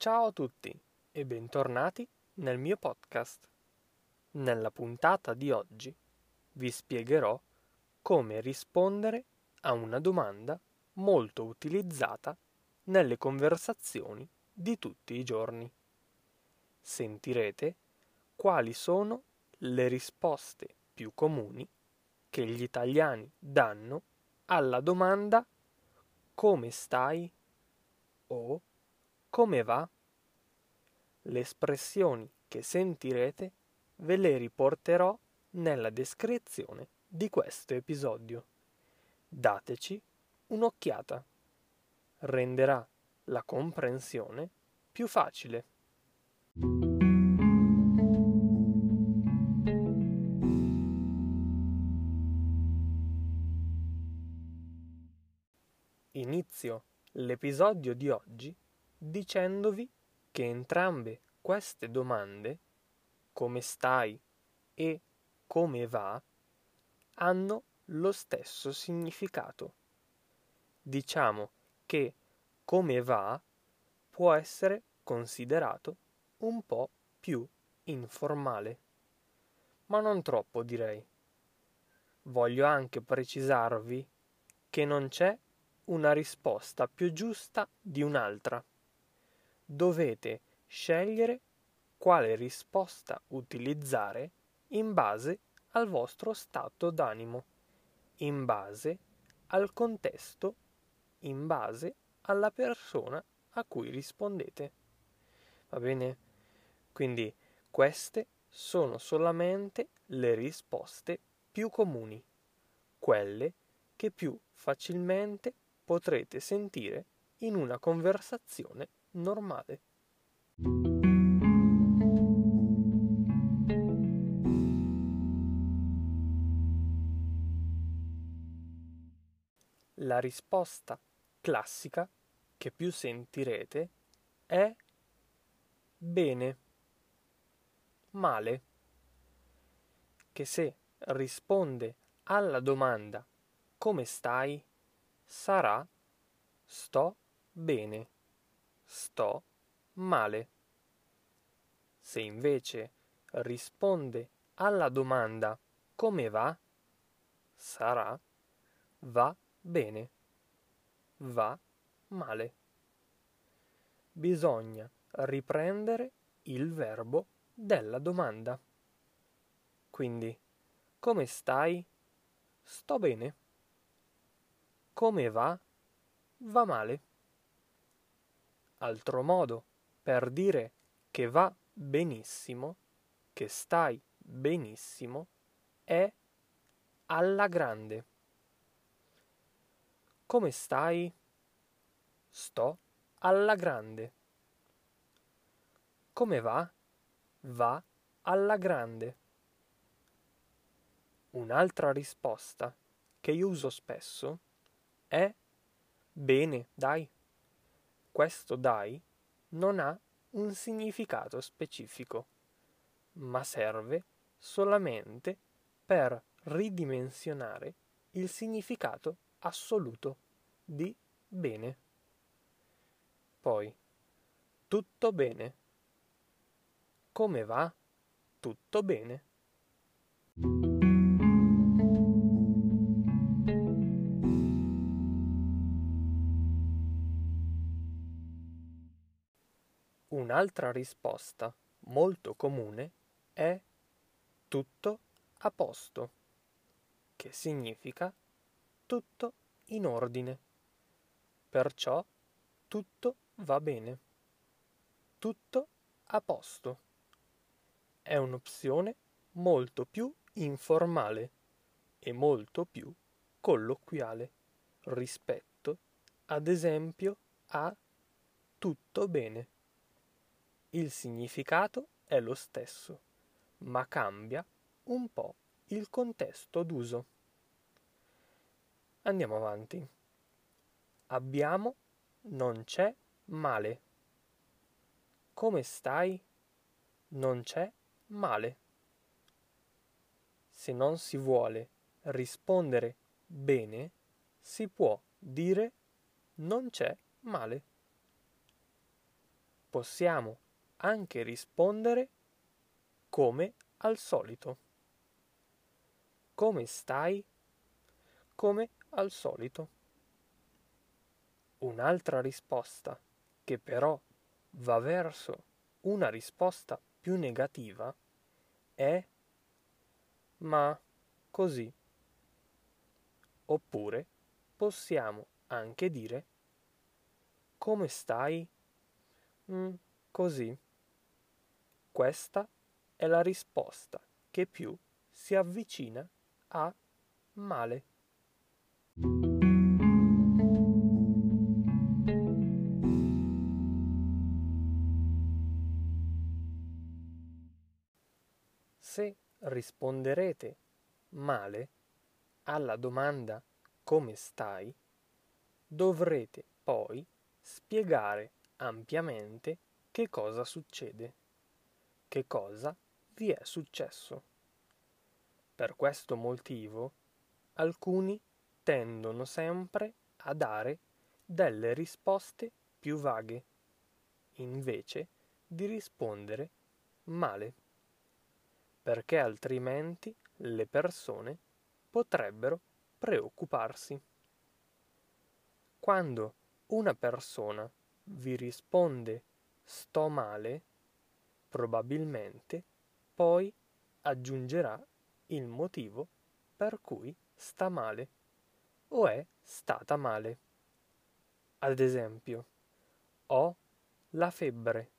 Ciao a tutti e bentornati nel mio podcast. Nella puntata di oggi vi spiegherò come rispondere a una domanda molto utilizzata nelle conversazioni di tutti i giorni. Sentirete quali sono le risposte più comuni che gli italiani danno alla domanda come stai o come va? Le espressioni che sentirete ve le riporterò nella descrizione di questo episodio. Dateci un'occhiata. Renderà la comprensione più facile. Inizio l'episodio di oggi dicendovi che entrambe queste domande, come stai e come va, hanno lo stesso significato. Diciamo che come va può essere considerato un po' più informale, ma non troppo direi. Voglio anche precisarvi che non c'è una risposta più giusta di un'altra. Dovete scegliere quale risposta utilizzare in base al vostro stato d'animo, in base al contesto, in base alla persona a cui rispondete. Va bene? Quindi queste sono solamente le risposte più comuni, quelle che più facilmente potrete sentire in una conversazione normale. La risposta classica che più sentirete è bene, male, che se risponde alla domanda come stai? sarà sto bene, sto male. Se invece risponde alla domanda come va, sarà va bene, va male. Bisogna riprendere il verbo della domanda. Quindi, come stai? Sto bene. Come va? Va male. Altro modo per dire che va benissimo, che stai benissimo, è alla grande. Come stai? Sto alla grande. Come va? Va alla grande. Un'altra risposta che io uso spesso è bene, dai. Questo dai non ha un significato specifico, ma serve solamente per ridimensionare il significato assoluto di bene. Poi, tutto bene. Come va? Tutto bene. Un'altra risposta molto comune è tutto a posto, che significa tutto in ordine. Perciò tutto va bene. Tutto a posto. È un'opzione molto più informale e molto più colloquiale rispetto, ad esempio, a tutto bene. Il significato è lo stesso, ma cambia un po' il contesto d'uso. Andiamo avanti. Abbiamo non c'è male. Come stai? Non c'è male. Se non si vuole rispondere bene, si può dire non c'è male. possiamo anche rispondere come al solito. Come stai? Come al solito. Un'altra risposta, che però va verso una risposta più negativa, è ma così. Oppure possiamo anche dire come stai? Mm, così. Questa è la risposta che più si avvicina a male. Se risponderete male alla domanda come stai, dovrete poi spiegare ampiamente che cosa succede, che cosa vi è successo. Per questo motivo alcuni tendono sempre a dare delle risposte più vaghe, invece di rispondere male, perché altrimenti le persone potrebbero preoccuparsi. Quando una persona vi risponde sto male, probabilmente poi aggiungerà il motivo per cui sta male o è stata male. Ad esempio, ho la febbre,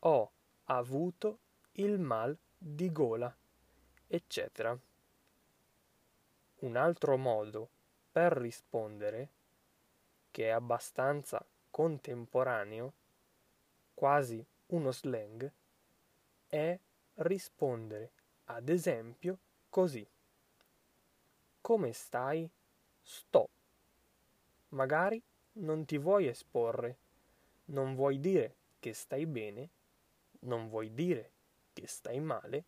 ho avuto il mal di gola, eccetera. Un altro modo per rispondere che è abbastanza contemporaneo, quasi uno slang, è rispondere ad esempio così. Come stai? Sto. Magari non ti vuoi esporre, non vuoi dire che stai bene, non vuoi dire che stai male,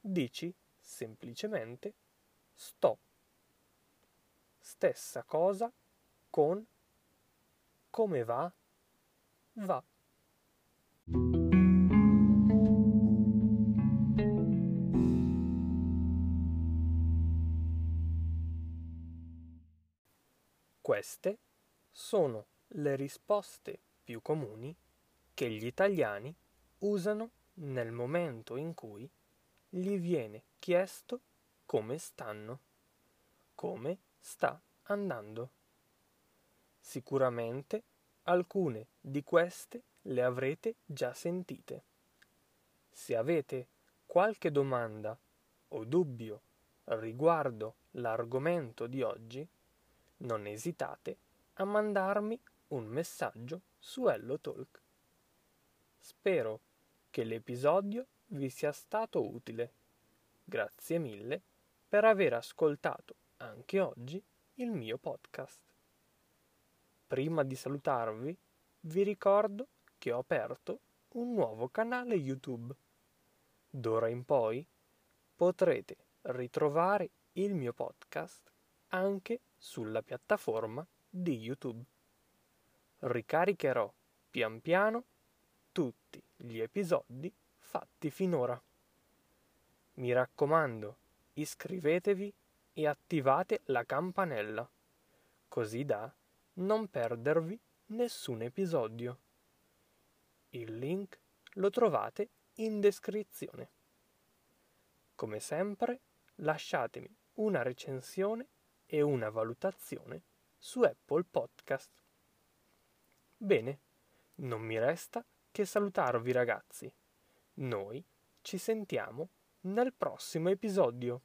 dici semplicemente sto. Stessa cosa con come va? Va. Queste sono le risposte più comuni che gli italiani usano nel momento in cui gli viene chiesto come stanno, come sta andando. Sicuramente alcune di queste le avrete già sentite. Se avete qualche domanda o dubbio riguardo l'argomento di oggi, non esitate a mandarmi un messaggio su HelloTalk. Spero che l'episodio vi sia stato utile. Grazie mille per aver ascoltato anche oggi il mio podcast. Prima di salutarvi, vi ricordo che ho aperto un nuovo canale YouTube. D'ora in poi potrete ritrovare il mio podcast anche sulla piattaforma di YouTube. Ricaricherò pian piano tutti gli episodi fatti finora. Mi raccomando, iscrivetevi e attivate la campanella, così da non perdervi nessun episodio. Il link lo trovate in descrizione. Come sempre, lasciatemi una recensione e una valutazione su Apple Podcast. Bene, non mi resta che salutarvi ragazzi. Noi ci sentiamo nel prossimo episodio.